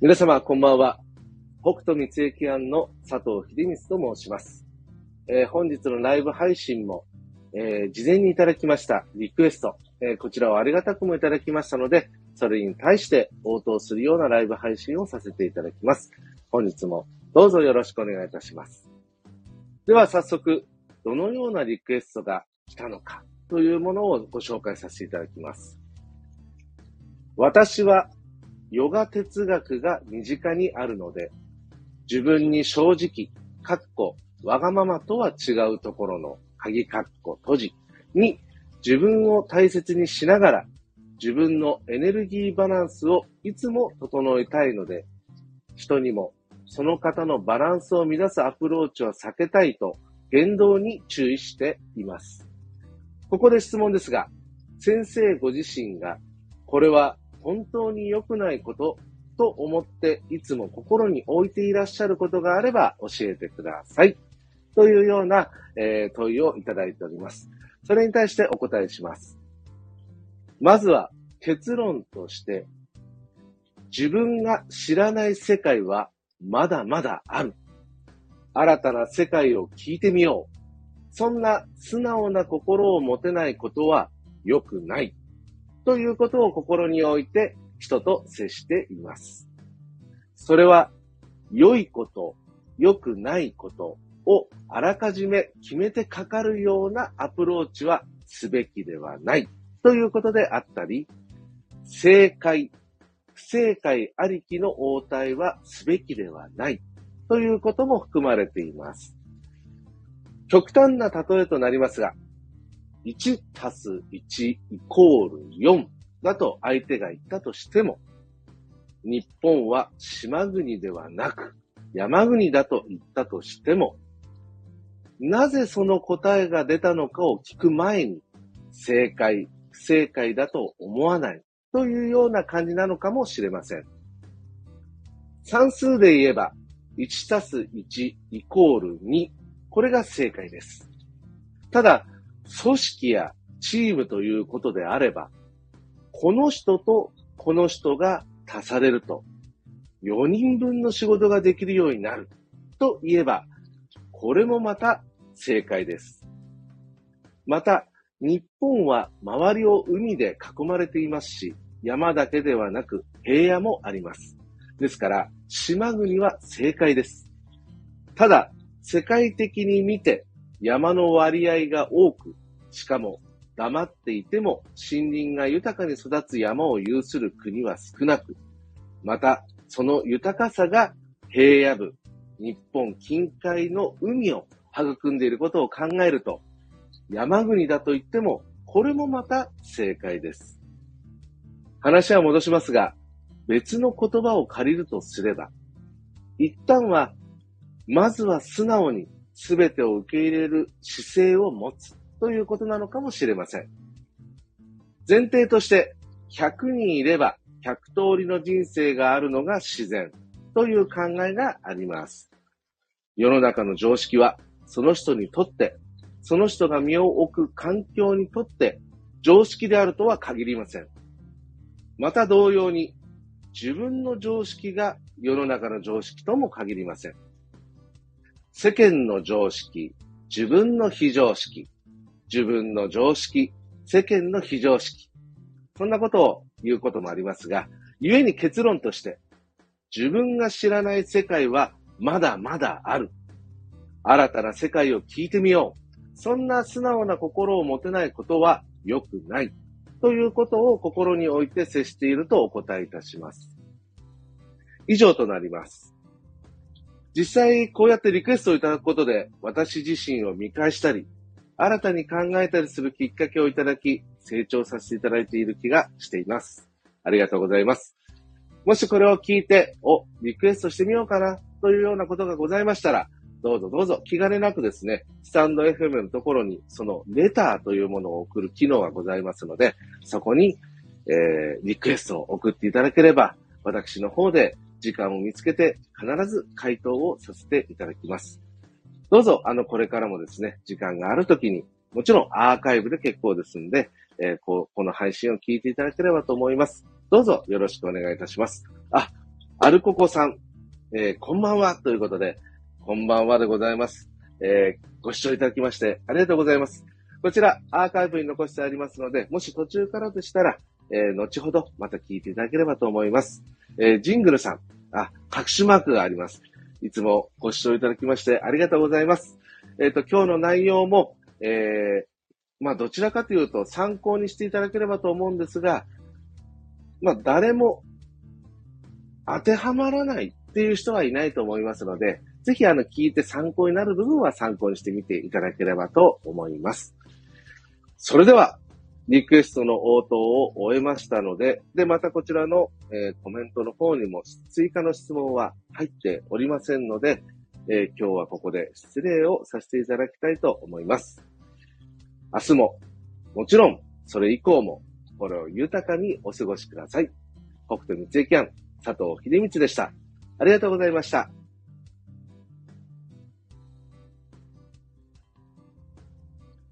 皆様、こんばんは。北斗三駅庵の佐藤秀光と申します。えー、本日のライブ配信も、えー、事前にいただきましたリクエスト、えー、こちらをありがたくもいただきましたので、それに対して応答するようなライブ配信をさせていただきます。本日もどうぞよろしくお願いいたします。では早速、どのようなリクエストが来たのかというものをご紹介させていただきます。私はヨガ哲学が身近にあるので、自分に正直、かっこ、わがままとは違うところの鍵かっこ閉じに自分を大切にしながら自分のエネルギーバランスをいつも整えたいので、人にもその方のバランスを乱すアプローチは避けたいと言動に注意しています。ここで質問ですが、先生ご自身がこれは本当に良くないことと思っていつも心に置いていらっしゃることがあれば教えてください。というような、えー、問いをいただいております。それに対してお答えします。まずは結論として、自分が知らない世界はまだまだある。新たな世界を聞いてみよう。そんな素直な心を持てないことは良くない。ということを心に置いて人と接しています。それは良いこと、良くないことをあらかじめ決めてかかるようなアプローチはすべきではないということであったり、正解、不正解ありきの応対はすべきではないということも含まれています。極端な例えとなりますが、1たす1イコール4だと相手が言ったとしても、日本は島国ではなく山国だと言ったとしても、なぜその答えが出たのかを聞く前に、正解、不正解だと思わないというような感じなのかもしれません。算数で言えば、1たす1イコール2。これが正解です。ただ、組織やチームということであれば、この人とこの人が足されると、4人分の仕事ができるようになると言えば、これもまた正解です。また、日本は周りを海で囲まれていますし、山だけではなく平野もあります。ですから、島国は正解です。ただ、世界的に見て山の割合が多く、しかも黙っていても森林が豊かに育つ山を有する国は少なく、またその豊かさが平野部、日本近海の海を育んでいることを考えると、山国だと言っても、これもまた正解です。話は戻しますが、別の言葉を借りるとすれば、一旦は、まずは素直に全てを受け入れる姿勢を持つということなのかもしれません。前提として、100人いれば100通りの人生があるのが自然という考えがあります。世の中の常識は、その人にとって、その人が身を置く環境にとって、常識であるとは限りません。また同様に、自分の常識が世の中の常識とも限りません。世間の常識、自分の非常識、自分の常識、世間の非常識。そんなことを言うこともありますが、故に結論として、自分が知らない世界はまだまだある。新たな世界を聞いてみよう。そんな素直な心を持てないことは良くない。ということを心に置いて接しているとお答えいたします。以上となります。実際こうやってリクエストをいただくことで私自身を見返したり、新たに考えたりするきっかけをいただき、成長させていただいている気がしています。ありがとうございます。もしこれを聞いて、お、リクエストしてみようかなというようなことがございましたら、どうぞどうぞ気兼ねなくですね、スタンド FM のところにそのレターというものを送る機能がございますので、そこに、えー、リクエストを送っていただければ、私の方で時間を見つけて必ず回答をさせていただきます。どうぞ、あの、これからもですね、時間があるときに、もちろんアーカイブで結構ですんで、えー、ここの配信を聞いていただければと思います。どうぞよろしくお願いいたします。あ、アルココさん、えー、こんばんはということで、こんばんはでございます。えー、ご視聴いただきましてありがとうございます。こちら、アーカイブに残してありますので、もし途中からでしたら、えー、後ほどまた聞いていただければと思います。えー、ジングルさん、あ、拍手マークがあります。いつもご視聴いただきましてありがとうございます。えっ、ー、と、今日の内容も、えー、まあ、どちらかというと参考にしていただければと思うんですが、まあ、誰も当てはまらないっていう人はいないと思いますので、ぜひあの聞いて参考になる部分は参考にしてみていただければと思います。それでは、リクエストの応答を終えましたので、で、またこちらの、えー、コメントの方にも追加の質問は入っておりませんので、えー、今日はここで失礼をさせていただきたいと思います。明日も、もちろん、それ以降も、心を豊かにお過ごしください。北斗三井キャン、佐藤秀光でした。ありがとうございました。